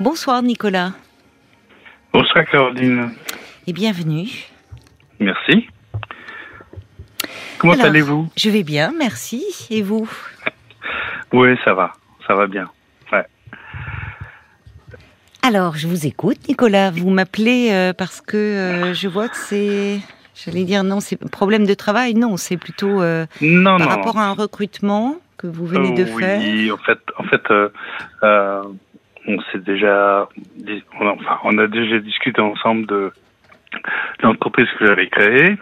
Bonsoir Nicolas. Bonsoir Caroline. Et bienvenue. Merci. Comment allez-vous? Je vais bien, merci. Et vous? Oui, ça va. Ça va bien. Ouais. Alors, je vous écoute, Nicolas. Vous m'appelez euh, parce que euh, je vois que c'est. J'allais dire non, c'est problème de travail. Non, c'est plutôt euh, non, par rapport à un recrutement que vous venez de faire. Oui, en fait, en fait, on s'est déjà, on a, enfin, on a déjà discuté ensemble de l'entreprise que j'avais créée.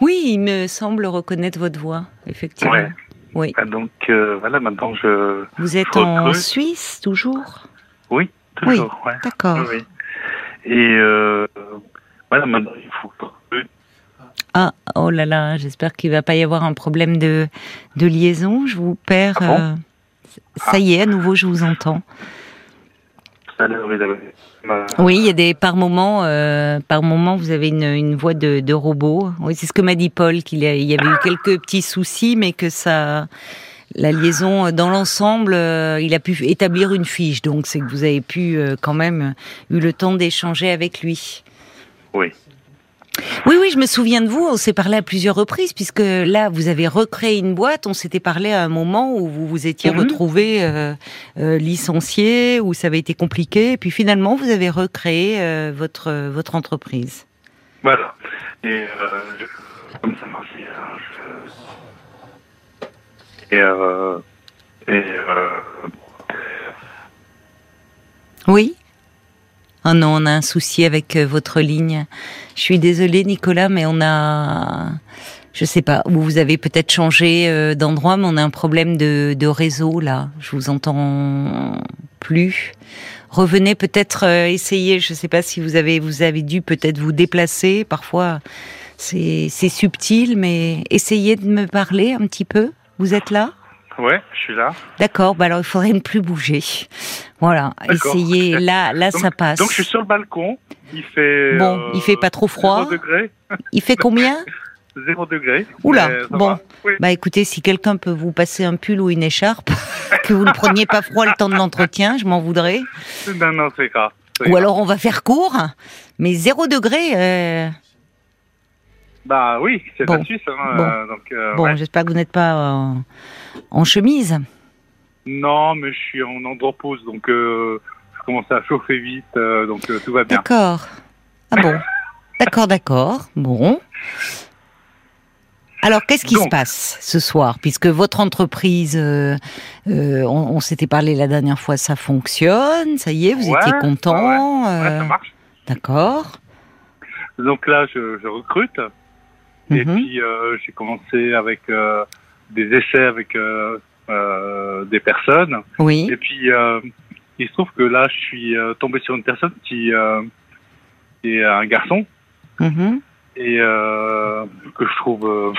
Oui, il me semble reconnaître votre voix, effectivement. Ouais. Oui. Ah, donc voilà, maintenant je. Vous êtes en Suisse toujours? Oui, toujours. Oui, d'accord. Oui. Et euh, voilà, maintenant il faut. Ah, oh là là, j'espère qu'il va pas y avoir un problème de, de liaison. Je vous perds. Ah bon? euh, ça y est, à nouveau, je vous entends. Oui, il y a des par moment, euh, par moment, vous avez une, une voix de, de robot. Oui, c'est ce que m'a dit Paul qu'il y avait eu quelques petits soucis, mais que ça, la liaison dans l'ensemble, euh, il a pu établir une fiche. Donc c'est que vous avez pu euh, quand même eu le temps d'échanger avec lui. Oui. Oui, oui, je me souviens de vous. On s'est parlé à plusieurs reprises, puisque là, vous avez recréé une boîte. On s'était parlé à un moment où vous vous étiez Mhm. retrouvé euh, euh, licencié, où ça avait été compliqué. Et puis finalement, vous avez recréé euh, votre votre entreprise. Voilà. Et euh, je- comme ça je... Et, euh, et euh, Oui. Oh non, on a un souci avec euh, votre ligne. Je suis désolée, Nicolas, mais on a, je sais pas, ou vous avez peut-être changé euh, d'endroit, mais on a un problème de, de réseau là. Je vous entends plus. Revenez peut-être euh, essayer. Je sais pas si vous avez, vous avez dû peut-être vous déplacer. Parfois, c'est subtil, mais essayez de me parler un petit peu. Vous êtes là? Ouais, je suis là. D'accord, bah alors il faudrait ne plus bouger. Voilà, essayez. Là, là, Donc- ça passe. Donc je suis sur le balcon. Il fait. Bon, euh, il fait pas trop froid. 0 degré. Il fait combien? 0 degré. Oula, bon. Oui. Bah écoutez, si quelqu'un peut vous passer un pull ou une écharpe, que vous ne preniez pas froid le temps de l'entretien, je m'en voudrais. Non, non, c'est grave. Ou grave. alors on va faire court, mais zéro degré. euh, Bah oui, c'est Bon. la Suisse. Hein, Bon. euh, donc, euh, Bon, ouais. j'espère que vous n'êtes pas euh, en chemise. Non, mais je suis en andropause, donc euh, je commence à chauffer vite, donc tout va bien. D'accord. Ah bon. D'accord, d'accord. Bon. Alors, qu'est-ce qui se passe ce soir? Puisque votre entreprise, euh, euh, on, on s'était parlé la dernière fois, ça fonctionne, ça y est, vous Ouais, étiez content. Ouais, euh, ça marche. D'accord. Donc là, je, je recrute. Et Mhm. puis, euh, j'ai commencé avec euh, des essais avec euh, euh, des personnes. Oui. Et puis, euh, il se trouve que là, je suis euh, tombé sur une personne qui, euh, qui est un garçon Mhm. et euh, que je trouve euh,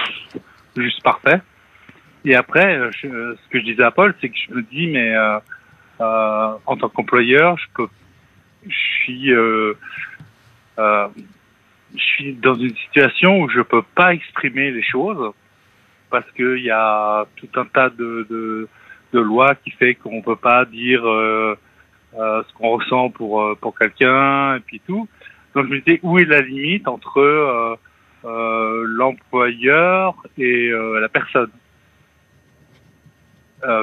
juste parfait. Et après, je- ce que je disais à Paul, c'est que je me dis, mais euh, euh, en tant qu'employeur, je peux, je suis, euh, euh, je suis dans une situation où je peux pas exprimer les choses parce qu'il y a tout un tas de, de, de lois qui fait qu'on peut pas dire euh, euh, ce qu'on ressent pour euh, pour quelqu'un et puis tout. Donc je me disais où est la limite entre euh, l'employeur et la personne?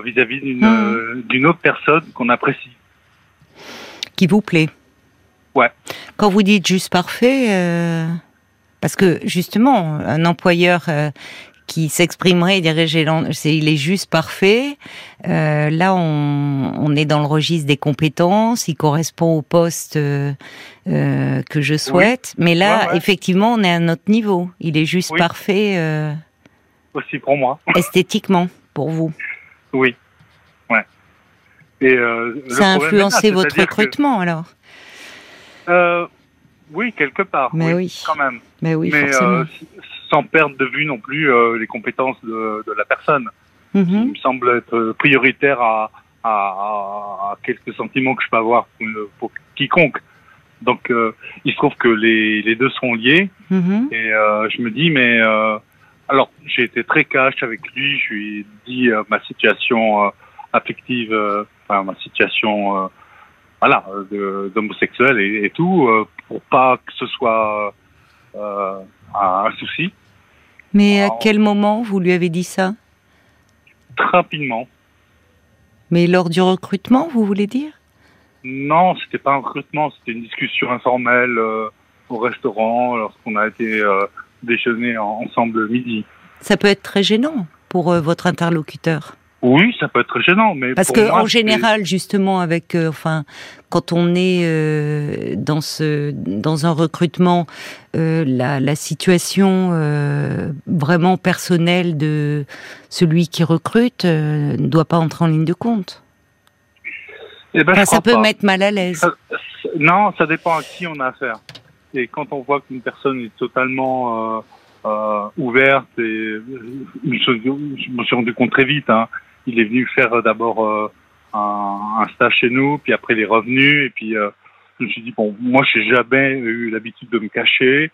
Vis-à-vis d'une Hmm. d'une autre personne qu'on apprécie. Qui vous plaît Ouais. Quand vous dites juste parfait, euh, parce que justement, un employeur euh, qui s'exprimerait, il dirait c'est il est juste parfait. Euh, là, on, on est dans le registre des compétences, il correspond au poste euh, euh, que je souhaite. Mais là, Ouais, ouais. effectivement, on est à notre niveau. Il est juste Oui. parfait euh, Aussi pour moi. esthétiquement pour vous. Oui. Ouais. Et euh, Ça a influencé votre que- recrutement alors? Euh, oui, quelque part. Mais oui. Quand même. Mais oui, Mais forcément. euh, sans perdre de vue non plus euh, les compétences de, de la personne. Mhm. Il me semble être prioritaire à, à, à- quelques sentiments que je peux avoir pour, pour quiconque. Donc, euh, il se trouve que les, les deux sont liés. Mhm. Et euh, je me dis, mais euh, alors j'ai été très cash avec lui. Je lui ai dit euh, ma situation euh, affective, euh, enfin ma situation euh, voilà, d'homosexuels et, et, tout, pour pas que ce soit un souci. Mais à quel moment vous lui avez dit ça? Très rapidement. Mais lors du recrutement, vous voulez dire? Non, c'était pas un recrutement, c'était une discussion informelle euh, au restaurant lorsqu'on a été euh, déjeuner ensemble midi. Ça peut être très gênant pour euh, votre interlocuteur. Oui, ça peut être gênant, mais parce que en général, justement, avec, euh, enfin, quand on est euh, dans ce dans un recrutement, euh, la, la, situation vraiment personnelle de celui qui recrute ne doit pas entrer en ligne de compte. Eh ben, ça peut mettre mal à l'aise. Non, ça dépend à qui on a affaire. Et quand on voit qu'une personne est totalement ouverte et je me suis rendu compte très vite. Hein, il est venu faire d'abord euh, un, un, stage chez nous, puis après il est revenu, et puis euh, je me suis dit bon, moi j'ai jamais eu l'habitude de me cacher,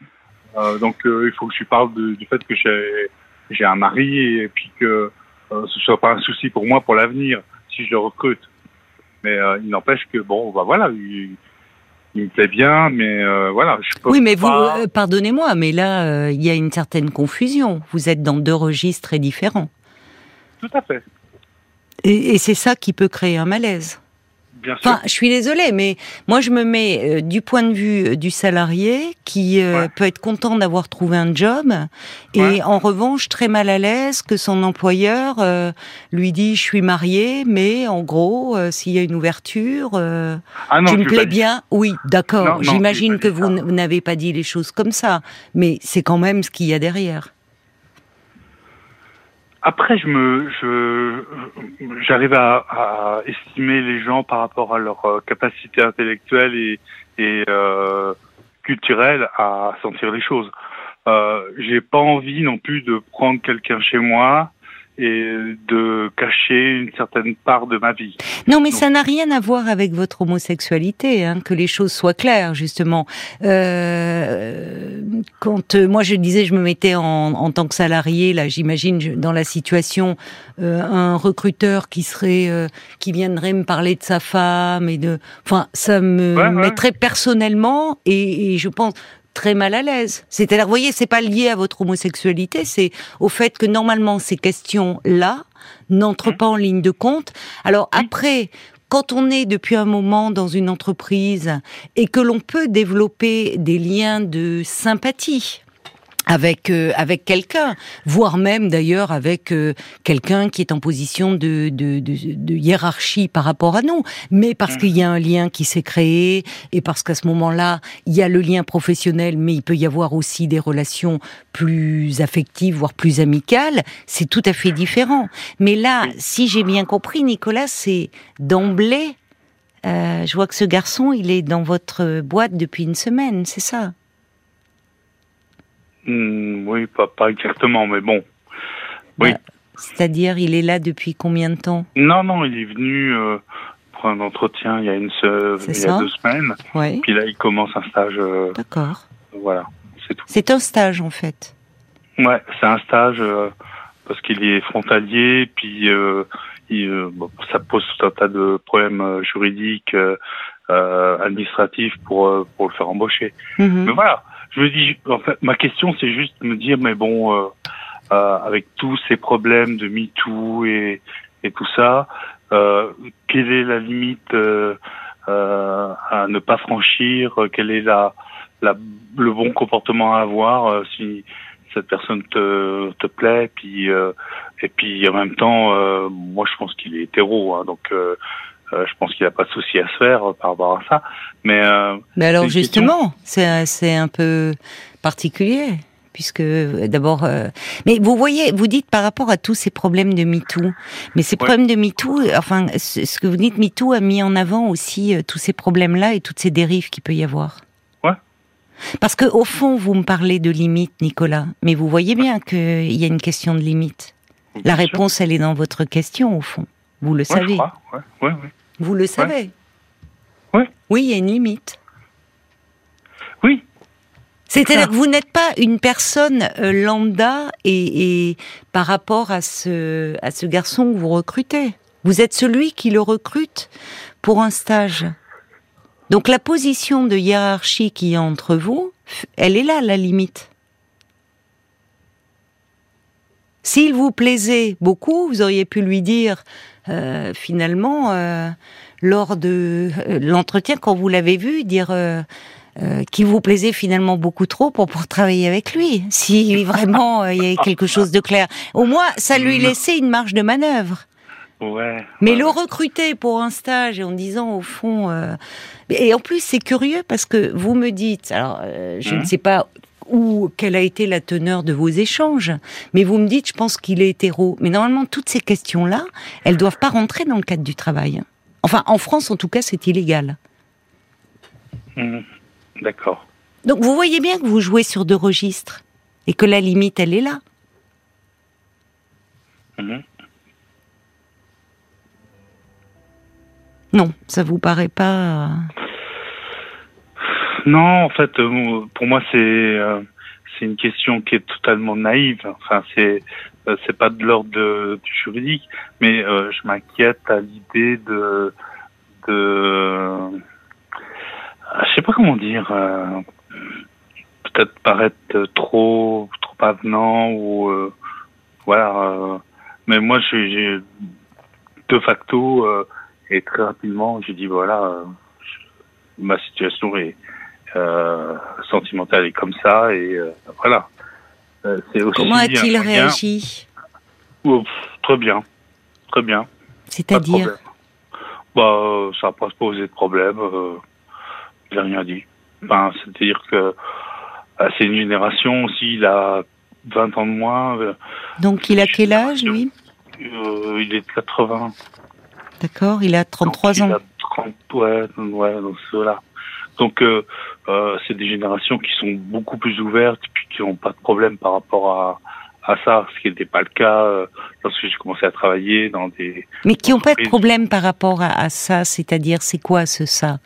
euh, donc il faut que je lui parle du fait que j'ai j'ai un mari et puis que ce soit pas un souci pour moi pour l'avenir si je le recrute. Mais il n'empêche que bon, bah voilà, il, il me plaît bien, mais voilà. Je peux oui, mais vous, pardonnez-moi, mais là, il y a une certaine confusion. Vous êtes dans deux registres très différents. Tout à fait. Et, c'est ça qui peut créer un malaise. Bien sûr. Enfin, je suis désolée, mais moi je me mets euh, du point de vue euh, du salarié qui euh, peut être content d'avoir trouvé un job et en revanche très mal à l'aise que son employeur lui dit je suis marié, mais en gros s'il y a une ouverture, ah non, tu me plais bien. Oui, d'accord. J'imagine que vous n'avez pas dit les choses comme ça, mais c'est quand même ce qu'il y a derrière. Après, je me, je, j'arrive à, à, estimer les gens par rapport à leur euh, capacité intellectuelle et, et euh, culturelle à sentir les choses. Euh, j'ai pas envie non plus de prendre quelqu'un chez moi et de cacher une certaine part de ma vie. Non, mais ça n'a rien à voir avec votre homosexualité, hein, que les choses soient claires, justement. Euh, quand euh, moi je disais, je me mettais en, en tant que salarié, là, j'imagine dans la situation, euh, un recruteur qui serait, euh, qui viendrait me parler de sa femme et de, enfin, ça me mettrait personnellement, et, et je pense très mal à l'aise. C'est-à-dire, vous voyez, c'est pas lié à votre homosexualité, c'est au fait que normalement ces questions-là n'entrent mmh. pas en ligne de compte. Alors après, quand on est depuis un moment dans une entreprise et que l'on peut développer des liens de sympathie, avec euh, avec quelqu'un, voire même d'ailleurs avec euh, quelqu'un qui est en position de, de, de, de, hiérarchie par rapport à nous, mais parce qu'il y a un lien qui s'est créé et parce qu'à ce moment-là, il y a le lien professionnel, mais il peut y avoir aussi des relations plus affectives, voire plus amicales, c'est tout à fait différent. Mais là, si j'ai bien compris, Nicolas, c'est d'emblée, euh, je vois que ce garçon, il est dans votre boîte depuis une semaine, c'est ça? Hmm, oui, pas, pas exactement, mais bon. Oui. Bah, c'est-à-dire, il est là depuis combien de temps? Non, non, il est venu euh, pour un entretien il y a, une il y a deux semaines. Oui. Puis là, il commence un stage. Euh, D'accord. Voilà, c'est tout. C'est un stage, en fait Ouais, c'est un stage euh, parce qu'il est frontalier, puis il, bon, ça pose tout un tas de problèmes juridiques, administratifs pour, pour le faire embaucher. Mhm. Mais voilà, je me dis, en fait, ma question, c'est juste de me dire, mais bon, euh, euh, avec tous ces problèmes de MeToo et, et tout ça, euh, quelle est la limite euh, euh à ne pas franchir? Quel est la, la, le bon comportement à avoir euh, si cette personne te, te plaît? Puis et puis en même temps moi je pense qu'il est hétéro hein, donc euh, je pense qu'il n'y a pas de souci à se faire euh, par rapport à ça. Mais, euh, mais alors justement, c'est un peu particulier puisque d'abord, mais vous voyez, vous dites par rapport à tous ces problèmes de MeToo, mais ces problèmes de MeToo, enfin, ce que vous dites, MeToo a mis en avant aussi tous ces problèmes-là et toutes ces dérives qu'il peut y avoir. Ouais. Parce que au fond, vous me parlez de limites, Nicolas, mais vous voyez bien qu'il y a une question de limite. La réponse, elle est dans votre question, au fond. Vous le savez. Ouais, ouais, vous le savez. Oui. Oui, il y a une limite. Oui. C'est-à-dire que vous n'êtes pas une personne euh, lambda et, par rapport à ce, à ce garçon que vous recrutez. Vous êtes celui qui le recrute pour un stage. Donc la position de hiérarchie qui y a entre vous, elle est là, la limite. S'il vous plaisait beaucoup, vous auriez pu lui dire, euh, finalement, euh, lors de euh, l'entretien, quand vous l'avez vu, dire euh, qu'il vous plaisait finalement beaucoup trop pour pouvoir travailler avec lui. Si vraiment il y avait quelque chose de clair, au moins ça lui laissait une marge de manœuvre. Ouais. Mais ouais. le recruter pour un stage et en disant au fond, euh, et en plus c'est curieux parce que vous me dites, alors euh, je ne Mhm. sais pas où quelle a été la teneur de vos échanges, mais vous me dites, je pense qu'il est hétéro. Mais normalement toutes ces questions-là, elles doivent pas rentrer dans le cadre du travail. Enfin, en France en tout cas, c'est illégal. Mhm. D'accord. Donc vous voyez bien que vous jouez sur deux registres et que la limite elle est là. Mhm. Non, ça vous paraît pas Non, en fait, euh, pour moi, c'est euh, c'est une question qui est totalement naïve. Enfin, c'est euh, c'est pas de l'ordre du juridique, mais euh, je m'inquiète à l'idée de de euh, je sais pas comment dire. euh, Peut-être paraître trop trop avenant ou euh, voilà. mais moi, j'ai de facto et très rapidement, j'ai dit voilà. ma situation est euh, sentimentale est comme ça et euh, voilà. Euh, c'est aussi Comment a-t-il réagi? Très bien, très bien. C'est-à-dire? Bah, euh, ça n'a pas posé de problème. Euh, j'ai rien dit. Enfin, c'est-à-dire que euh, c'est une génération aussi. Il a 20 ans de moins. Donc il a quel âge lui? il est de 80. D'accord, il a 33 Donc, il ans. a 30, ouais, ouais, donc voilà. Donc, euh, euh, c'est des générations qui sont beaucoup plus ouvertes, puis qui n'ont pas de problème par rapport à, à ça, ce qui n'était pas le cas euh, lorsque j'ai commencé à travailler dans des... Mais qui n'ont pas de problème par rapport à, à ça, c'est-à-dire c'est quoi ce ça?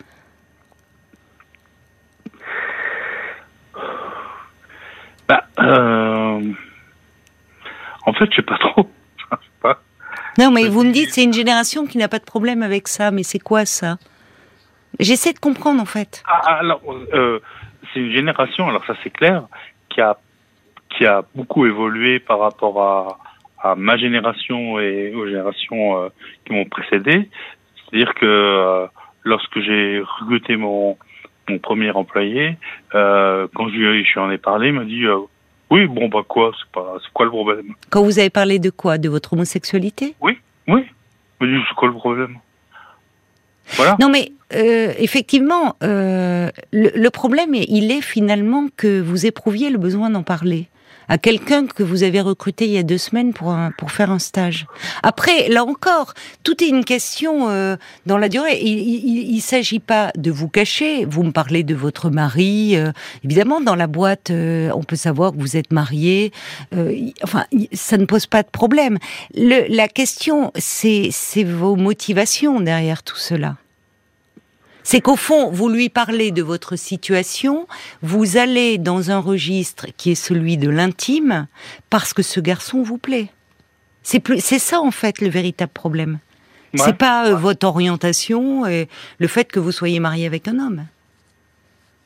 Bah, euh, en fait, je sais pas trop. Non, mais vous me dites c'est une génération qui n'a pas de problème avec ça, mais c'est quoi ça? J'essaie de comprendre en fait. Ah, alors, euh, c'est une génération, alors ça c'est clair, qui a, qui a beaucoup évolué par rapport à, à ma génération et aux générations euh, qui m'ont précédé. C'est-à-dire que euh, lorsque j'ai recruté mon, mon premier employé, euh, quand je lui je lui en ai parlé, il m'a dit euh, oui, bon bah quoi, c'est pas, c'est quoi le problème? Quand vous avez parlé de quoi? De votre homosexualité? Oui, il m'a dit c'est quoi le problème? Voilà. Non, mais euh, effectivement, euh, le, le problème, il est finalement que vous éprouviez le besoin d'en parler à quelqu'un que vous avez recruté il y a deux semaines pour un, pour faire un stage. Après, là encore, tout est une question euh, dans la durée. Il ne s'agit pas de vous cacher. Vous me parlez de votre mari. euh, évidemment, dans la boîte, euh, on peut savoir que vous êtes marié. Euh, enfin, ça ne pose pas de problème. Le, la question, c'est vos motivations derrière tout cela. C'est qu'au fond, vous lui parlez de votre situation, vous allez dans un registre qui est celui de l'intime parce que ce garçon vous plaît. C'est plus, c'est ça en fait le véritable problème. Ouais. C'est pas euh, votre orientation et le fait que vous soyez marié avec un homme.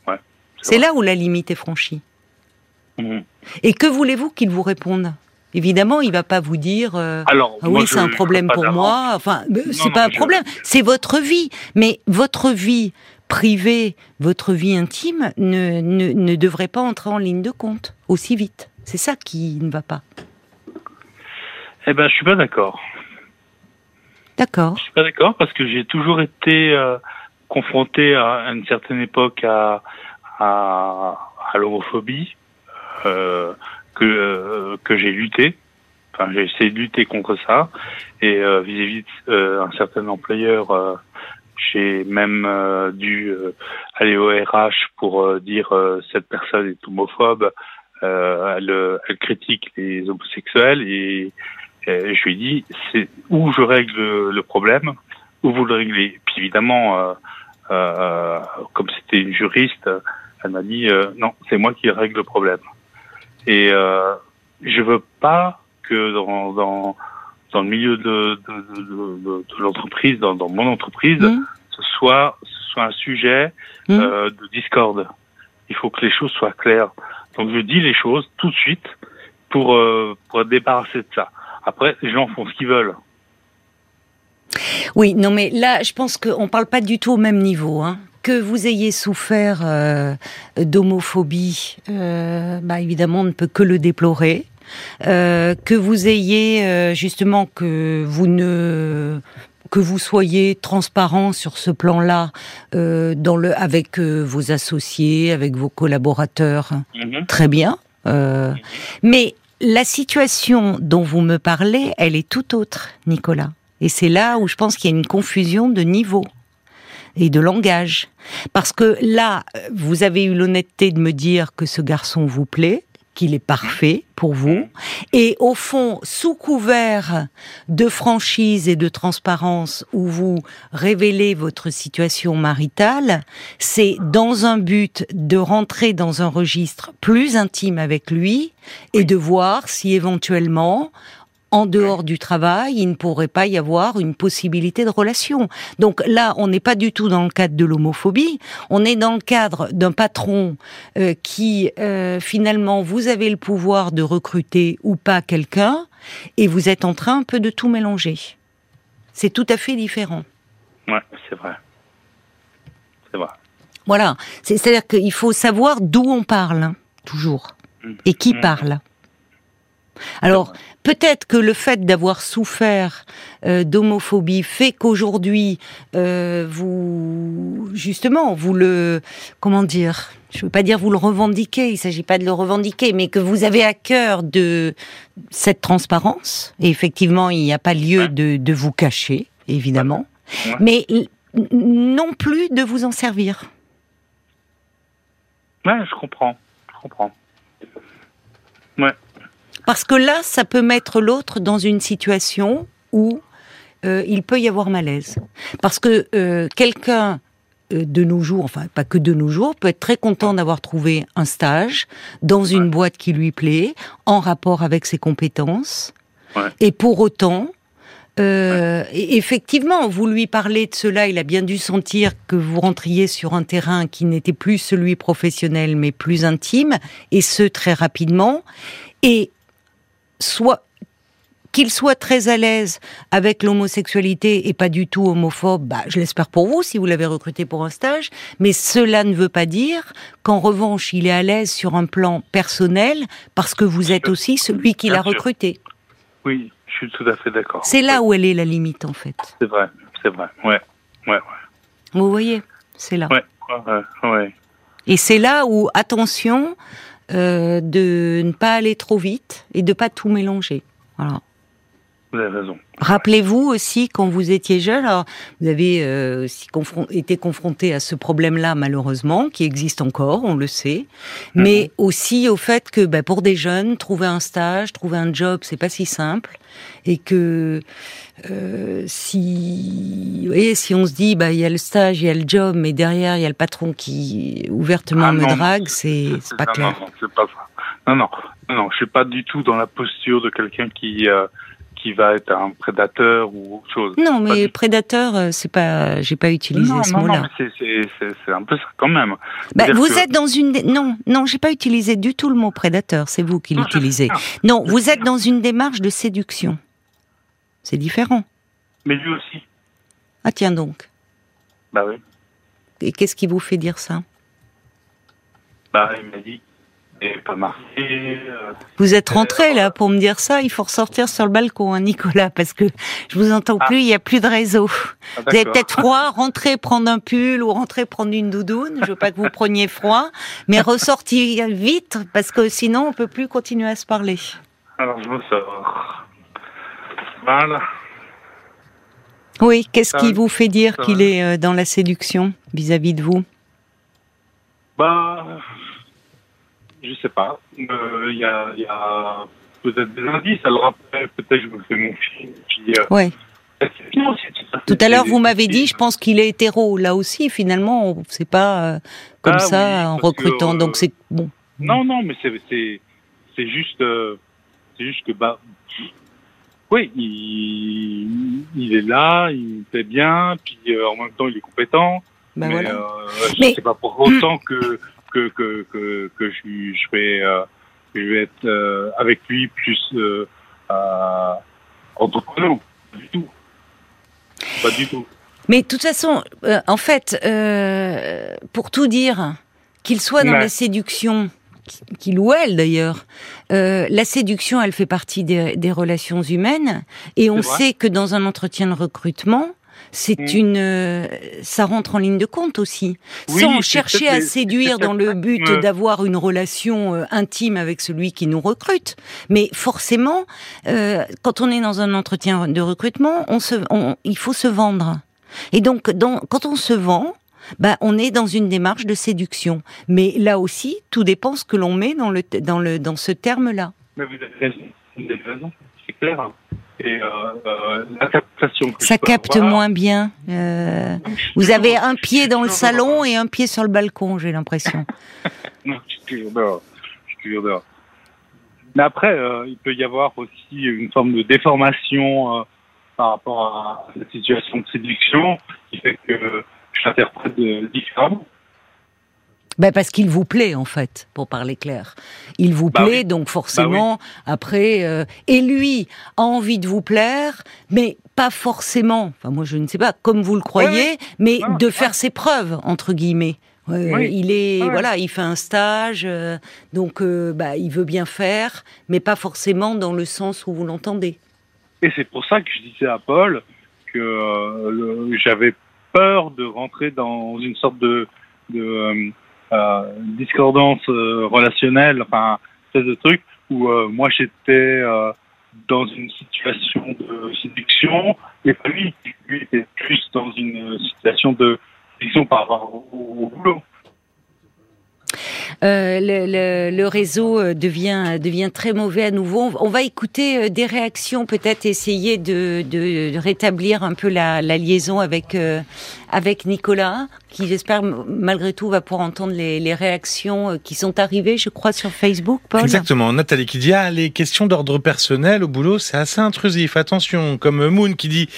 Ouais, C'est là où la limite est franchie. Mhm. Et que voulez-vous qu'il vous réponde? Évidemment, il va pas vous dire. euh, Alors, ah oui, c'est un problème pour moi. Enfin, c'est non, pas un je- problème. C'est votre vie. Mais votre vie privée, votre vie intime ne, ne, ne devrait pas entrer en ligne de compte aussi vite. C'est ça qui ne va pas. Eh ben, je suis pas d'accord. D'accord. Je suis pas d'accord parce que j'ai toujours été euh, confronté à, à une certaine époque à, à, à l'homophobie euh, que euh, que j'ai lutté. Enfin, j'ai essayé de lutter contre ça et euh, vis-à-vis euh, un certain employeur, j'ai même dû aller au RH pour dire cette personne est homophobe. Euh, elle, elle critique les homosexuels et et je lui dit, c'est où je règle le, problème, où vous le réglez. Puis évidemment, euh, euh, comme c'était une juriste, elle m'a dit, non, c'est moi qui règle le problème. Et euh, je veux pas que dans, dans, dans le milieu de, de, de, de, l'entreprise, dans, dans mon entreprise, Mmh. ce soit, ce soit un sujet Hmm. euh, de discorde. Il faut que les choses soient claires. Donc je dis les choses tout de suite pour euh, pour être débarrasser de ça. Après, les gens font ce qu'ils veulent. Oui, non, mais là, je pense qu'on ne parle pas du tout au même niveau. Hein. Que vous ayez souffert euh, d'homophobie, euh, bah, évidemment, on ne peut que le déplorer. Euh, que vous ayez justement que vous ne que vous soyez transparent sur ce plan-là, dans le avec vos associés, avec vos collaborateurs, Mhm. très bien. Mais la situation dont vous me parlez, elle est tout autre, Nicolas. Et c'est là où je pense qu'il y a une confusion de niveau et de langage. Parce que là, vous avez eu l'honnêteté de me dire que ce garçon vous plaît, qu'il est parfait pour vous. Et au fond, sous couvert de franchise et de transparence où vous révélez votre situation maritale, c'est dans un but de rentrer dans un registre plus intime avec lui et de voir si éventuellement en dehors du travail, il ne pourrait pas y avoir une possibilité de relation. Donc là, on n'est pas du tout dans le cadre de l'homophobie, on est dans le cadre d'un patron euh, qui, euh, finalement, vous avez le pouvoir de recruter ou pas quelqu'un, et vous êtes en train un peu de tout mélanger. C'est tout à fait différent. Ouais, c'est vrai. C'est vrai. Voilà. C'est- C'est-à-dire qu'il faut savoir d'où on parle, hein, toujours, et qui Mhm. parle. Alors, peut-être que le fait d'avoir souffert euh, d'homophobie fait qu'aujourd'hui, euh, vous, justement, vous le, comment dire, je ne veux pas dire vous le revendiquez, il ne s'agit pas de le revendiquer, mais que vous avez à cœur de cette transparence. Et effectivement, il n'y a pas lieu Ouais. de, de vous cacher, évidemment, Ouais. mais non plus de vous en servir. Ouais, je comprends. Je comprends. Parce que là, ça peut mettre l'autre dans une situation où euh, il peut y avoir malaise. Parce que euh, quelqu'un euh, de nos jours, enfin pas que de nos jours, peut être très content d'avoir trouvé un stage dans une boîte qui lui plaît, en rapport avec ses compétences. Ouais. Et pour autant, euh, effectivement, vous lui parlez de cela, il a bien dû sentir que vous rentriez sur un terrain qui n'était plus celui professionnel, mais plus intime, et ce très rapidement. Et soit qu'il soit très à l'aise avec l'homosexualité et pas du tout homophobe, bah, je l'espère pour vous si vous l'avez recruté pour un stage, mais cela ne veut pas dire qu'en revanche il est à l'aise sur un plan personnel parce que vous êtes aussi celui qui l'a recruté. Oui, je suis tout à fait d'accord. C'est là où elle est la limite en fait. C'est vrai, c'est vrai. Ouais, ouais, Vous voyez, c'est là. ouais, ouais, ouais. ouais. Et c'est là où, attention, de ne pas aller trop vite et de pas tout mélanger. Voilà. Vous avez raison. Rappelez-vous aussi quand vous étiez jeune, alors vous avez euh, aussi confron- été confronté à ce problème-là malheureusement, qui existe encore, on le sait, mais aussi au fait que bah, pour des jeunes, trouver un stage, trouver un job, c'est pas si simple, et que euh, si, vous voyez, si on se dit bah il y a le stage, il y a le job, mais derrière il y a le patron qui ouvertement Ah me drague, c'est pas clair. Non, non, c'est pas ça. Non, non, non, non, je suis pas du tout dans la posture de quelqu'un qui euh, qui va être un prédateur ou autre chose. Non, mais du- prédateur, euh, c'est pas, j'ai pas utilisé non, ce mot-là. c'est- un peu ça quand même. Bah, vous que- êtes dans une non non j'ai pas utilisé du tout le mot prédateur c'est vous qui l'utilisez non vous êtes dans une démarche de séduction c'est différent Mais lui aussi. ah tiens donc Bah oui. et qu'est-ce qui vous fait dire ça? Bah il m'a dit. Et pas marqué. euh, vous êtes rentré là pour me dire ça il faut ressortir sur le balcon hein, Nicolas parce que je vous entends Ah. plus il y a plus de réseau ah, vous avez peut-être froid rentrez prendre un pull ou rentrez prendre une doudoune je veux pas que vous preniez froid mais ressortir vite parce que sinon on peut plus continuer à se parler Alors je me sors. Voilà. oui qu'est-ce qui vous fait dire qu'il est euh, dans la séduction vis-à-vis de vous? Bah, je sais pas. Euh, Il y a, il y a peut-être des indices. Alors après, peut-être je me fais mon film. Puis, euh, Ouais. Tout à l'heure, vous m'avez dit, je pense qu'il est hétéro. Là aussi, finalement, on- c'est pas euh, comme Ah ça oui, en que, recrutant. euh, Donc c'est bon. Non, non, mais c'est c'est c'est juste euh, c'est juste que bah oui, il, il est là, il fait bien, puis euh, en même temps il est compétent. Ben mais voilà. euh, je Mais- sais pas pour autant que que que que, que je, je vais euh, je vais être euh, avec lui plus euh, euh, entrepreneur. Pas du tout. Pas du tout. Mais de toute façon, euh, en fait, euh, pour tout dire, qu'il soit dans Ouais. la séduction, qu'il ou elle d'ailleurs, euh, la séduction, elle fait partie des, des relations humaines, et on sait que dans un entretien de recrutement, c'est Mm. une, euh, ça rentre en ligne de compte aussi. Oui, Sans chercher à séduire dans le but d'avoir une relation euh, intime avec celui qui nous recrute. Mais forcément, euh, quand on est dans un entretien de recrutement, on se, on- il faut se vendre. Et donc, dans, quand on se vend, bah, on est dans une démarche de séduction. Mais là aussi, tout dépend ce que l'on met dans, le, dans, le, dans ce terme-là. Mais vous avez raison. Vous avez raison. C'est clair. hein. Et euh, euh, la captation. que Ça capte avoir- moins bien. Euh, vous toujours- avez un pied dans le salon dehors. et un pied sur le balcon, j'ai l'impression. Non, je suis toujours dehors. Je suis toujours dehors. Mais après, euh, il peut y avoir aussi une forme de déformation par rapport à la situation de séduction qui fait que je l'interprète différemment. Ben parce qu'il vous plaît en fait, pour parler clair. Il vous Bah plaît, oui. donc forcément, après, euh, et lui a envie de vous plaire, mais pas forcément. Enfin, moi je ne sais pas, comme vous le croyez, mais de faire ses preuves entre guillemets. Euh, Oui. Il est Ouais. voilà, il fait un stage, euh, donc euh, bah, il veut bien faire, mais pas forcément dans le sens où vous l'entendez. Et c'est pour ça que je disais à Paul que j'avais peur de rentrer dans une sorte de, de discordance euh, relationnelle, enfin, espèce de truc où euh, moi j'étais euh, dans une situation de séduction et lui, lui était plus dans une situation de séduction par rapport au, boulot. Euh, le, réseau euh, devient très mauvais à nouveau. On- va écouter euh, des réactions, peut-être essayer de, rétablir un peu la, liaison avec euh, avec Nicolas, qui j'espère malgré tout va pouvoir entendre les, les réactions euh, qui sont arrivées, je crois, sur Facebook. Paul. Exactement. Nathalie qui dit ah les questions d'ordre personnel au boulot c'est assez intrusif. Attention. Comme Moon qui dit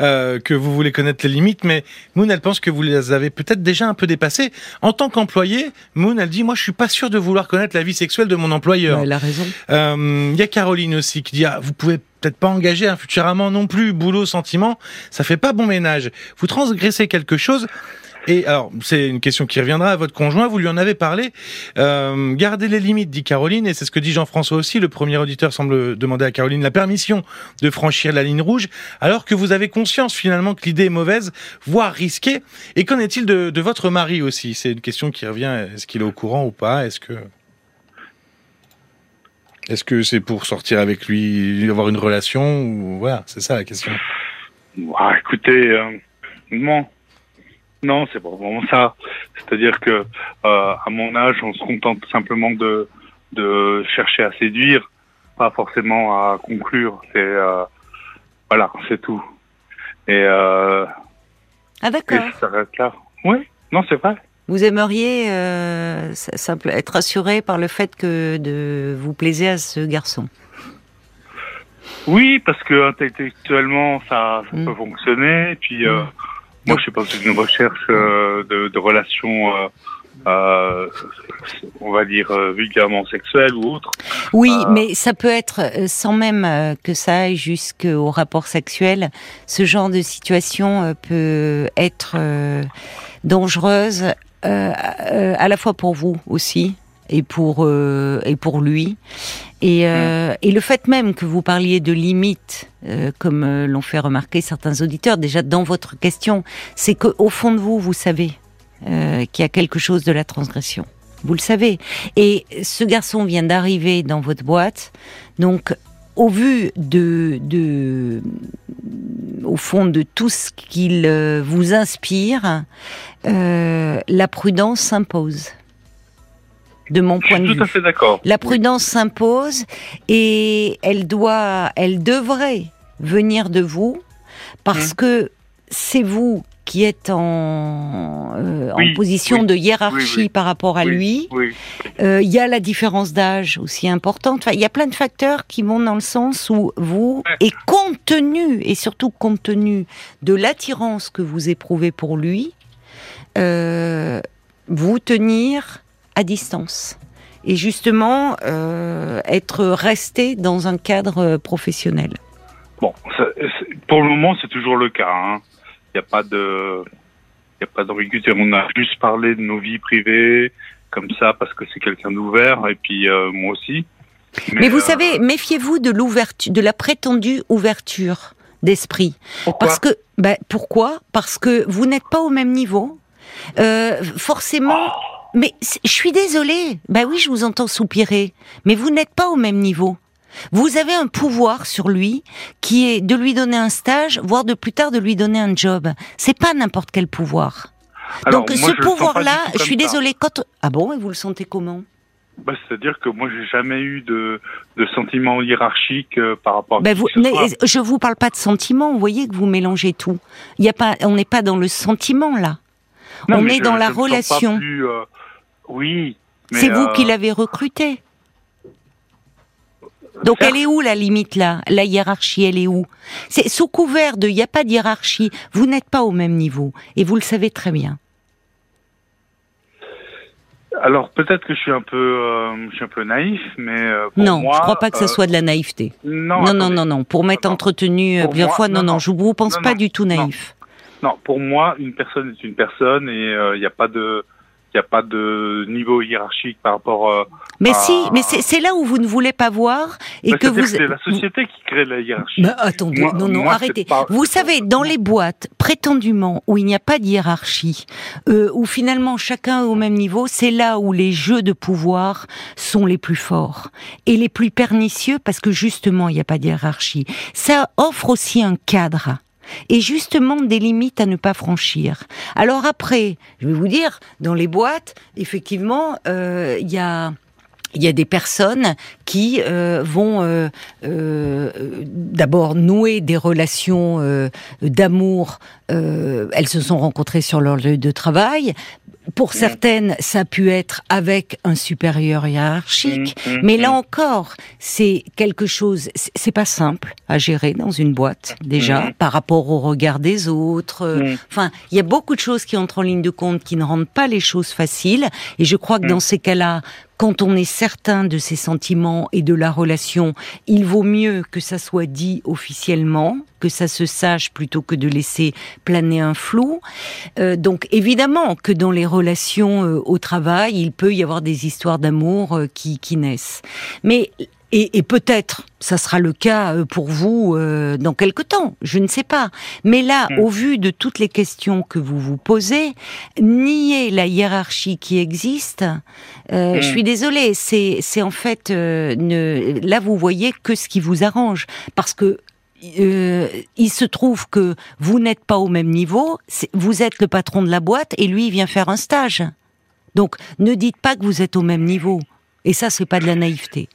euh, que vous voulez connaître les limites, mais Moon elle pense que vous les avez peut-être déjà un peu dépassées. En tant qu'employé, Moon elle dit moi je suis pas sûr de vouloir connaître la vie sexuelle de mon employeur. Ouais, Elle a raison. Euh, Il y a Caroline aussi qui dit ah, vous pouvez peut-être pas engager un futur amant non plus. Boulot sentiment ça fait pas bon ménage. Vous transgressez quelque chose. Et alors, c'est une question qui reviendra à votre conjoint, vous lui en avez parlé. Euh, gardez les limites, dit Caroline, et c'est ce que dit Jean-François aussi. Le premier auditeur semble demander à Caroline la permission de franchir la ligne rouge, alors que vous avez conscience finalement que l'idée est mauvaise, voire risquée. Et qu'en est-il de, de votre mari aussi? C'est une question qui revient. Est-ce qu'il est au courant ou pas? Est-ce que... Est-ce que c'est pour sortir avec lui, avoir une relation ou voilà, c'est ça la question. Ah, écoutez, euh, non. Non, c'est pas vraiment ça. C'est-à-dire que euh, à mon âge, on se contente simplement de de chercher à séduire, pas forcément à conclure. C'est euh, voilà, c'est tout. Et, euh, Ah et d'accord. ça s'arrête là. Oui, non, c'est vrai. Vous aimeriez euh, simple, être assuré par le fait que de vous plaisez à ce garçon? Oui, parce que intellectuellement, ça, ça Mm. peut fonctionner. Et puis, euh, Mm. moi, je sais pas, une recherche euh, de, de relations, euh, on va dire, euh, vulgairement sexuelles ou autres. Oui, Euh, mais ça peut être, sans même que ça aille jusqu'au rapport sexuel, ce genre de situation peut être dangereuse euh, à la fois pour vous aussi et pour euh, et pour lui. Et, euh, et le fait même que vous parliez de limites, comme l'ont fait remarquer certains auditeurs, déjà dans votre question, c'est que au fond de vous, vous savez qu'il y a quelque chose de la transgression. Vous le savez. Et ce garçon vient d'arriver dans votre boîte, donc au vu de, de au fond de tout ce qu'il euh, vous inspire, euh, la prudence s'impose. De mon Je point de suis vue. tout à fait d'accord. La prudence s'impose et elle doit, elle devrait venir de vous parce Mmh. que c'est vous qui êtes en, euh, Oui, en position oui, de hiérarchie oui, par rapport à lui. Euh, Il y a la différence d'âge aussi importante. Enfin, il y a plein de facteurs qui vont dans le sens où vous, et compte tenu, et surtout compte tenu de l'attirance que vous éprouvez pour lui, euh, vous tenir à distance et justement euh, être resté dans un cadre professionnel. Bon, ça, pour le moment, c'est toujours le cas. hein. Il n'y a pas de, il a pas d'ambiguïté. On a juste parlé de nos vies privées, comme ça, parce que c'est quelqu'un d'ouvert, et puis euh, moi aussi. Mais, vous euh, savez, méfiez-vous de l'ouverture, de la prétendue ouverture d'esprit. pourquoi Parce que, ben, pourquoi? Parce que vous n'êtes pas au même niveau. Euh, forcément. Mais je suis désolée. Ben oui, je vous entends soupirer. Mais vous n'êtes pas au même niveau. Vous avez un pouvoir sur lui qui est de lui donner un stage, voire de plus tard de lui donner un job. C'est pas n'importe quel pouvoir. Alors, Donc moi, ce pouvoir-là, je suis désolée. Quand ah bon, et vous le sentez comment? Bah, C'est-à-dire que moi, j'ai jamais eu de, de sentiment hiérarchique euh, par rapport à qui vous, mais, je vous parle pas de sentiment. Vous voyez que vous mélangez tout. Il y a pas, on n'est pas dans le sentiment là. Non, on est je- dans la je relation. plus, euh, Oui. C'est vous euh, qui l'avez recruté. Donc certes, elle est où la limite là? La hiérarchie, elle est où? C'est sous couvert de il n'y a pas de hiérarchie. Vous n'êtes pas au même niveau et vous le savez très bien. Alors peut-être que je suis un peu, euh, je suis un peu naïf, mais euh, pour non, moi, je crois pas que ce euh, soit de la naïveté. Non, Non, non, non, non. Pour m'être entretenu plusieurs moi, fois, non, non, non, je vous pense pas du tout naïf. Non, pour moi, une personne est une personne et il n'y a pas de, il a pas de niveau hiérarchique par rapport. Euh, Mais si, mais c'est là où vous ne voulez pas voir et bah, que vous. c'est la société qui crée la hiérarchie. Mais attendez, Moi- non, non, moi, arrêtez. pas- Vous savez, dans les boîtes, prétendument, où il n'y a pas de hiérarchie, euh, où finalement chacun est au même niveau, c'est là où les jeux de pouvoir sont les plus forts et les plus pernicieux parce que justement, il n'y a pas de hiérarchie. Ça offre aussi un cadre. Et justement des limites à ne pas franchir. Alors après, je vais vous dire, dans les boîtes, effectivement, euh, il y a des personnes qui euh, vont euh, d'abord nouer des relations d'amour. Elles se sont rencontrées sur leur lieu de travail. Pour certaines, ça a pu être avec un supérieur hiérarchique. Mmh, mmh, Mais là encore, c'est quelque chose. c'est- pas simple à gérer dans une boîte déjà par rapport au regard des autres. Enfin, il y a beaucoup de choses qui entrent en ligne de compte qui ne rendent pas les choses faciles. Et je crois que Mm. dans ces cas-là, quand on est certain de ses sentiments et de la relation, il vaut mieux que ça soit dit officiellement, que ça se sache plutôt que de laisser planer un flou. Euh, donc évidemment que dans les relations euh, au travail, il peut y avoir des histoires d'amour euh, qui, qui naissent. Mais et, et peut-être, ça sera le cas euh, pour vous euh, dans quelque temps, je ne sais pas. Mais là, Mm. au vu de toutes les questions que vous vous posez, nier la hiérarchie qui existe, euh, Mm. je suis désolée, c'est c'est en fait euh, ne, là vous voyez que ce qui vous arrange, parce que euh, il se trouve que vous n'êtes pas au même niveau, vous êtes le patron de la boîte et lui il vient faire un stage. Donc ne dites pas que vous êtes au même niveau. Et ça, c'est pas de la naïveté.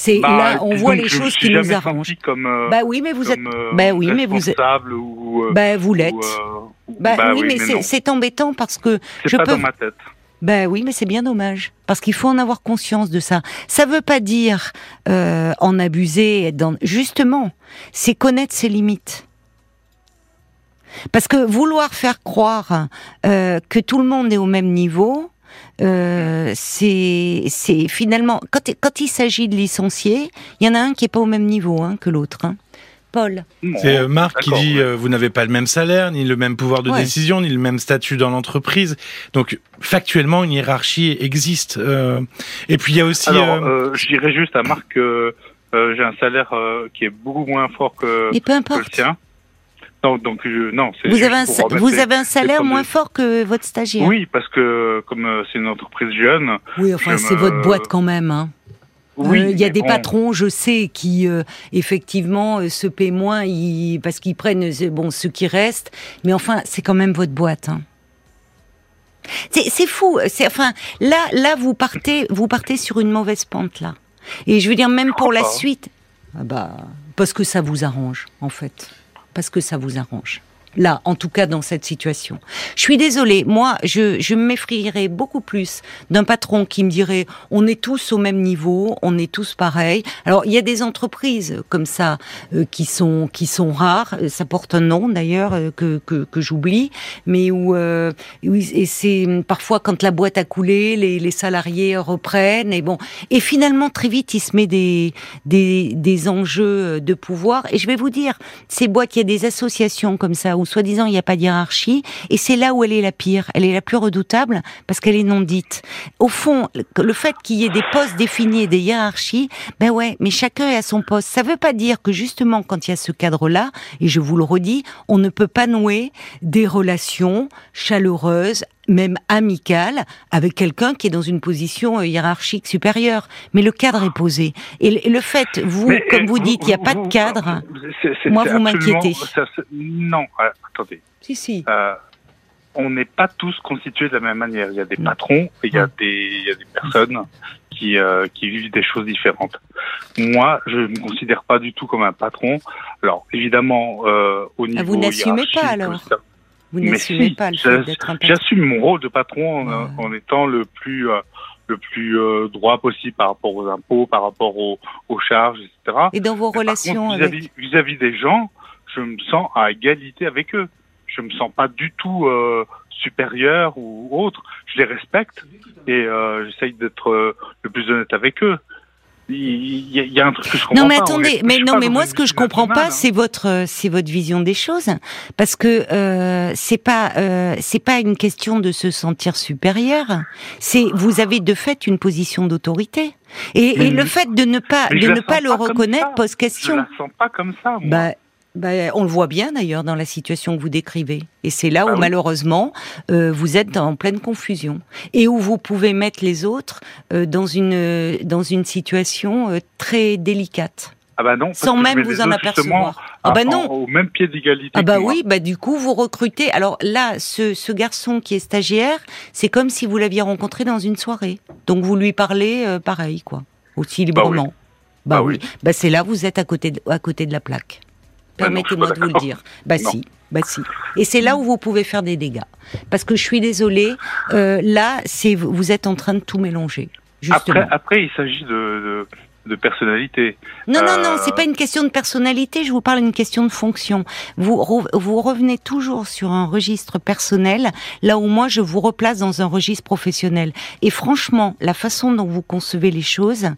C'est Bah, là, on voit les choses qui nous arrangent. Comme, euh, Bah oui, mais vous êtes. euh, bah oui, mais vous êtes. ou. euh, Bah vous ou, l'êtes. euh, Bah, bah oui, mais, c'est- embêtant parce que je pas peux. dans ma tête. Ben oui, mais c'est bien dommage parce qu'il faut en avoir conscience de ça. Ça veut pas dire euh, en abuser. être Dans... Justement, c'est connaître ses limites. Parce que vouloir faire croire euh, que tout le monde est au même niveau, euh, c'est c'est finalement quand, quand il s'agit de licencier, il y en a un qui est pas au même niveau hein, que l'autre. hein. Paul. Bon, C'est euh, Marc qui dit euh, vous n'avez pas le même salaire, ni le même pouvoir de Ouais. décision, ni le même statut dans l'entreprise. Donc factuellement, une hiérarchie existe. euh, et puis il y a aussi. Alors, euh, euh, je dirais juste à Marc que euh, j'ai un salaire euh, qui est beaucoup moins fort que, Mais peu que le importe. tien. Non, donc je, non, Vous avez un vous avez salaire moins fort que votre stagiaire? Oui, parce que comme euh, c'est une entreprise jeune, Oui, enfin, Je c'est me- votre boîte quand même. Hein. oui, Euh, il y a des bon, patrons, je sais, qui euh, effectivement euh, se paient moins ils- parce qu'ils prennent euh, bon ce qui reste. Mais enfin, c'est quand même votre boîte. Hein. C'est fou. Enfin là, là vous partez, vous partez sur une mauvaise pente là. Et je veux dire même pour la pas. suite. Ah bah parce que ça vous arrange en fait, parce que ça vous arrange. Là, en tout cas dans cette situation. Je suis désolée, moi, je, je m'effrayerais beaucoup plus d'un patron qui me dirait on est tous au même niveau, on est tous pareils. Alors, il y a des entreprises comme ça euh, qui sont qui sont rares, ça porte un nom d'ailleurs euh, que, que, que j'oublie, mais où, euh, et c'est parfois quand la boîte a coulé, les, les salariés reprennent et bon, et finalement très vite il se met des des, des enjeux de pouvoir. Et je vais vous dire, ces boîtes, il y a des associations comme ça où soi-disant il n'y a pas de hiérarchie, et c'est là où elle est la pire, elle est la plus redoutable parce qu'elle est non dite. Au fond, le fait qu'il y ait des postes définis et des hiérarchies, ben ouais, mais chacun est à son poste. Ça veut pas dire que justement quand il y a ce cadre-là, et je vous le redis, on ne peut pas nouer des relations chaleureuses, même amicales, avec quelqu'un qui est dans une position euh, hiérarchique supérieure. Mais le cadre est posé. Et le fait, vous, comme vous, dites, il n'y a pas de cadre, moi, vous m'inquiétez. Non, euh, attendez. Si, si. Euh, on n'est pas tous constitués de la même manière. Il y a des patrons et il y a des, il y a des personnes qui, qui vivent des choses différentes. Moi, je ne me considère pas du tout comme un patron. Alors, évidemment, au niveau. Ah, vous n'assumez pas alors vous n'assumez pas le fait d'être un patron. J'assume mon rôle de patron en, étant le plus euh, le plus euh, droit possible par rapport aux impôts, par rapport aux, aux charges, etc. Et dans vos relations vis-à-vis vis -vis des gens, je me sens à égalité avec eux. Je me sens pas du tout euh, supérieur ou autre. Je les respecte et euh, j'essaye d'être euh, le plus honnête avec eux il y, a un truc que je comprends non mais pas, attendez mais non mais moi ce que je comprends pas hein. c'est votre euh, c'est votre vision des choses. Parce que euh, c'est pas euh, c'est pas une question de se sentir supérieur. C'est vous avez de fait une position d'autorité. Et, et le fait de ne pas de ne pas le reconnaître pose question je la sens pas comme ça moi. Bah, bah, on le voit bien d'ailleurs dans la situation que vous décrivez. Et c'est là où ah malheureusement euh, vous êtes en pleine confusion et où vous pouvez mettre les autres euh, dans une dans une situation euh, très délicate. Ah bah non, sans même vous en apercevoir. Ah bah non. Au même pied d'égalité. Ah bah oui, bah du coup vous recrutez. Alors là, ce, ce garçon qui est stagiaire, c'est comme si vous l'aviez rencontré dans une soirée. Donc vous lui parlez pareil quoi, aussi librement. Bah oui. Bah, oui. Bah c'est là vous êtes à côté de, à côté de la plaque. Permettez-moi de vous le dire. Bah si, bah si. Et c'est là où vous pouvez faire des dégâts. Parce que je suis désolée, euh, là, c'est vous êtes en train de tout mélanger. Après, après, il s'agit de, de personnalité. Non, non, non, c'est euh, pas une question de personnalité, je vous parle d'une question de fonction. Vous, vous revenez toujours sur un registre personnel, là où moi je vous replace dans un registre professionnel. Et franchement, la façon dont vous concevez les choses,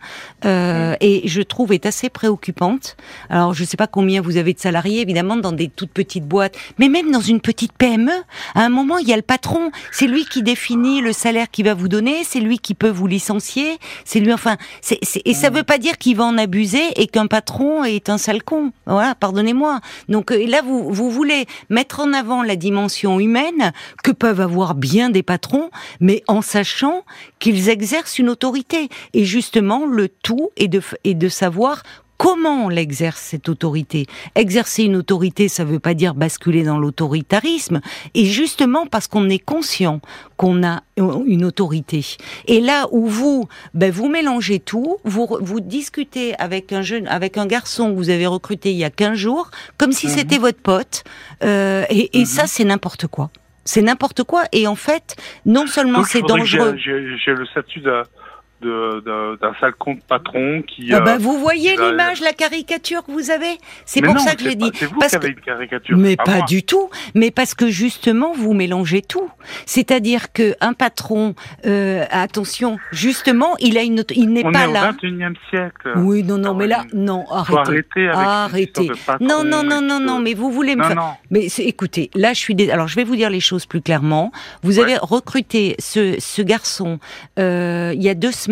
euh, et je trouve est assez préoccupante. Alors, je sais pas combien vous avez de salariés, évidemment, dans des toutes petites boîtes, mais même dans une petite PME, à un moment, il y a le patron, c'est lui qui définit le salaire qu'il va vous donner, c'est lui qui peut vous licencier, c'est lui, enfin, c'est, et ça veut pas dire qu'il va en abuser et qu'un patron est un sale con. Voilà, pardonnez-moi. Donc euh, là, vous, vous voulez mettre en avant la dimension humaine que peuvent avoir bien des patrons, mais en sachant qu'ils exercent une autorité. Et justement, le tout est de, est de savoir comment on l'exerce cette autorité? Exercer une autorité, ça ne veut pas dire basculer dans l'autoritarisme, et justement parce qu'on est conscient qu'on a une autorité. Et là où vous, ben vous mélangez tout, vous, vous discutez avec un jeune, avec un garçon que vous avez recruté il y a 15 jours, comme si mhm. c'était votre pote, euh, et, et mhm. ça c'est n'importe quoi. C'est n'importe quoi, et en fait, non seulement c'est dangereux. J'ai le statut de d'un sale compte patron qui. Ah bah, euh, vous voyez l'image, la caricature que vous avez? C'est pour ça que j'ai dit. C'est vous qui avez une caricature. Mais pas, du tout. Mais parce que justement, vous mélangez tout. C'est-à-dire que un patron, euh, attention, justement, il a une, il n'est pas là. On est au 21e siècle. Oui, non, non, mais là, non, arrêtez. arrêtez. non, non, non, non, non, mais vous voulez me faire. Mais écoutez, là, je suis. Dés... Alors, je vais vous dire les choses plus clairement. Vous avez recruté ce, ce garçon euh, il y a deux semaines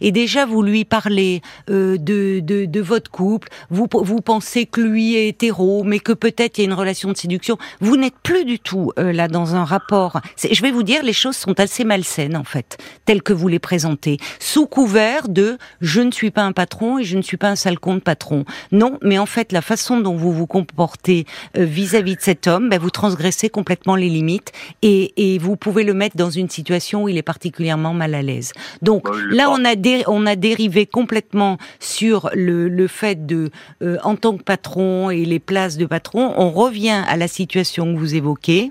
et déjà vous lui parlez euh, de, de, de, votre couple, vous, vous pensez que lui est hétéro, mais que peut-être il y a une relation de séduction. Vous n'êtes plus du tout euh, là dans un rapport. Je vais vous dire, les choses sont assez malsaines en fait, telles que vous les présentez, sous couvert de je ne suis pas un patron et je ne suis pas un sale compte patron. Non, mais en fait la façon dont vous vous comportez euh, vis-à-vis de cet homme, ben, vous transgressez complètement les limites et, et vous pouvez le mettre dans une situation où il est particulièrement mal à l'aise. Donc là, on a, on a dérivé complètement sur le, le fait de, euh, en tant que patron et les places de patron, on revient à la situation que vous évoquez.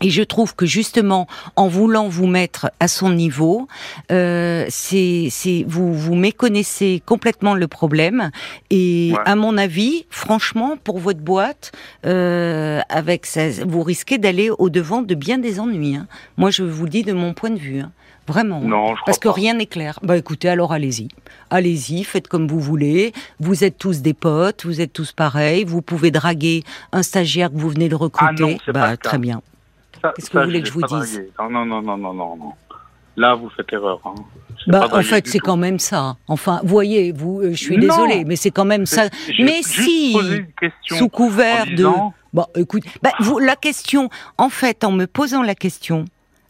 Et je trouve que justement, en voulant vous mettre à son niveau, euh, c'est, vous vous méconnaissez complètement le problème. Et à mon avis, franchement, pour votre boîte, euh, avec ça, vous risquez d'aller au devant de bien des ennuis. Hein. Moi, je vous le dis de mon point de vue. Hein. Vraiment. Non, je Parce que rien n'est clair. Bah écoutez, alors allez-y. Allez-y, faites comme vous voulez. Vous êtes tous des potes, vous êtes tous pareils. Vous pouvez draguer un stagiaire que vous venez de recruter. Ah non, bah très bien. Qu'est-ce que vous voulez que je vous dise Non, non, non, non, non, non, non. Là, vous faites erreur. Hein. Bah, en fait, c'est quand même ça. Enfin, voyez, vous, euh, je suis désolée, mais c'est quand même ça. Mais si, sous couvert de. Bon, écoute, bah, vous, la question, en fait, en me posant la question,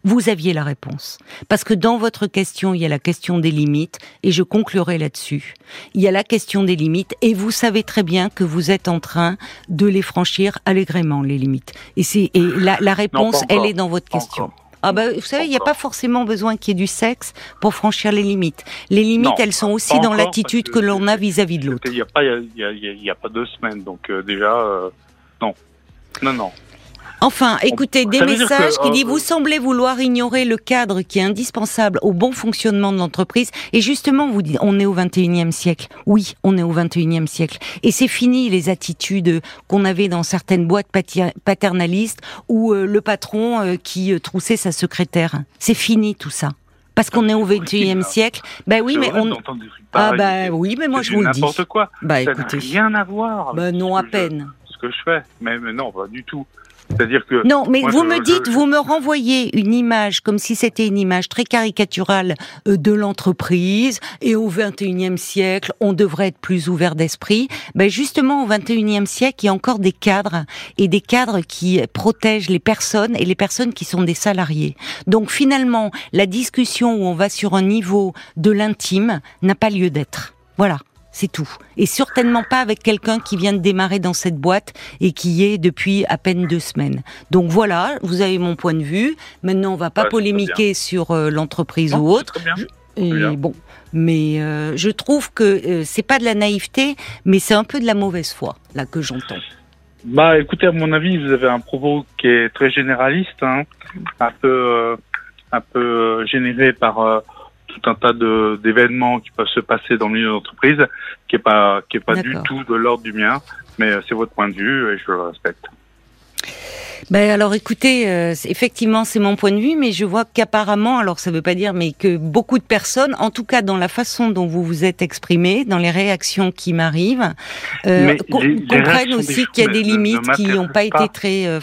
vous aviez la réponse. Parce que dans votre question, il y a la question des limites, et je conclurai là-dessus. Il y a la question des limites, et vous savez très bien que vous êtes en train de les franchir allègrement, les limites. Et, c'est, et la, la réponse, elle est dans votre question. Ah bah, vous savez, il n'y a pas forcément besoin qu'il y ait du sexe pour franchir les limites. Les limites, elles sont aussi dans l'attitude que, l'on a vis-à-vis de l'autre. Il n'y a, pas deux semaines, donc euh, déjà, euh, non. Non, non. Enfin, écoutez, des messages qui disent euh, vous semblez vouloir ignorer le cadre qui est indispensable au bon fonctionnement de l'entreprise. Et justement, vous dites, on est au 21e siècle. Oui, on est au 21e siècle. Et c'est fini les attitudes qu'on avait dans certaines boîtes paternalistes ou euh, le patron euh, qui troussait sa secrétaire. C'est fini tout ça parce qu'on est au 21e siècle. Ben oui, mais on. Ah bah oui, mais moi je vous le dis. N'importe quoi. Bah écoutez. Rien à voir. Bah non, à peine. ce que je fais, mais, mais non, pas du tout. C'est-à-dire que non, mais vous me dites, vous me renvoyez une image comme si c'était une image très caricaturale euh, de l'entreprise et au 21e siècle, on devrait être plus ouvert d'esprit. Ben justement, au 21e siècle, il y a encore des cadres et des cadres qui protègent les personnes et les personnes qui sont des salariés. Donc finalement, la discussion où on va sur un niveau de l'intime n'a pas lieu d'être. Voilà. C'est tout. Et certainement pas avec quelqu'un qui vient de démarrer dans cette boîte et qui y est depuis à peine deux semaines. Donc voilà, vous avez mon point de vue. Maintenant, on va pas polémiquer sur euh, l'entreprise ou autre. Et bon, mais euh, je trouve que euh, c'est pas de la naïveté, mais c'est un peu de la mauvaise foi là que j'entends. Bah, écoutez, à mon avis, vous avez un propos qui est très généraliste, hein, un peu, un peu généré par tout un tas d'événements qui peuvent se passer dans le milieu d'entreprise, qui est pas qui est pas du tout de l'ordre du mien, mais euh, c'est votre point de vue et je le respecte. Ben alors écoutez, euh, effectivement c'est mon point de vue, mais je vois qu'apparemment, alors ça veut pas dire, mais que beaucoup de personnes, en tout cas dans la façon dont vous vous êtes exprimé, dans les réactions qui m'arrivent, euh, comprennent aussi qu'il y a des limites qui n'ont pas, été très euh,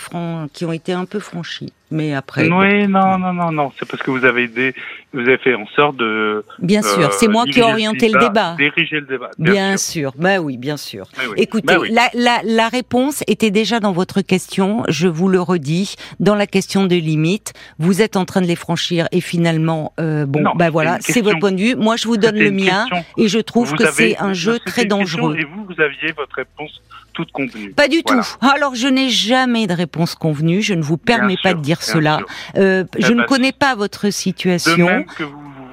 qui ont été un peu franchies. Mais après. Oui, non, non, non, non, c'est parce que vous avez des, vous avez fait en sorte de. Bien sûr, c'est moi qui ai orienté le débat. Diriger le débat. Bien, sûr. bah oui, bien sûr. Écoutez, bah La, la, la réponse était déjà dans votre question. Je vous le redis, dans la question des limites, vous êtes en train de les franchir et finalement, euh, bon, ben voilà, c'est votre point de vue. Moi, je vous donne le mien et je trouve que c'est un jeu très dangereux. Et vous, vous aviez votre réponse toute convenue. Pas du tout. Alors, je n'ai jamais de réponse convenue. Je ne vous permets pas de dire cela. Euh, je ne connais pas votre situation.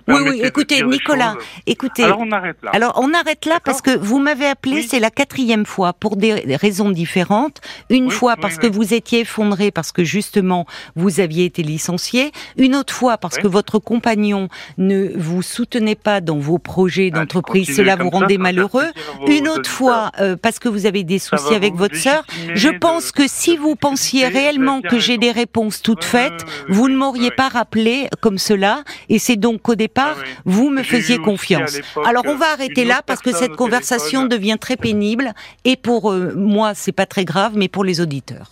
Oui, oui, écoutez, Nicolas, écoutez. Alors on arrête là. Alors on arrête là parce que vous m'avez appelé, c'est la quatrième fois pour des raisons différentes. Une fois parce que vous étiez effondré parce que justement vous aviez été licencié. Une autre fois parce que votre compagnon ne vous soutenait pas dans vos projets ah, d'entreprise. Cela vous rendait malheureux. Une autre fois euh, parce que vous avez des soucis avec votre sœur. Je pense que si vous pensiez réellement que j'ai des réponses toutes faites, vous ne m'auriez pas rappelé comme cela. Et c'est donc au départ ah vous me faisiez confiance. Alors on va arrêter là parce que cette conversation devient très pénible et pour euh, moi c'est pas très grave, mais pour les auditeurs.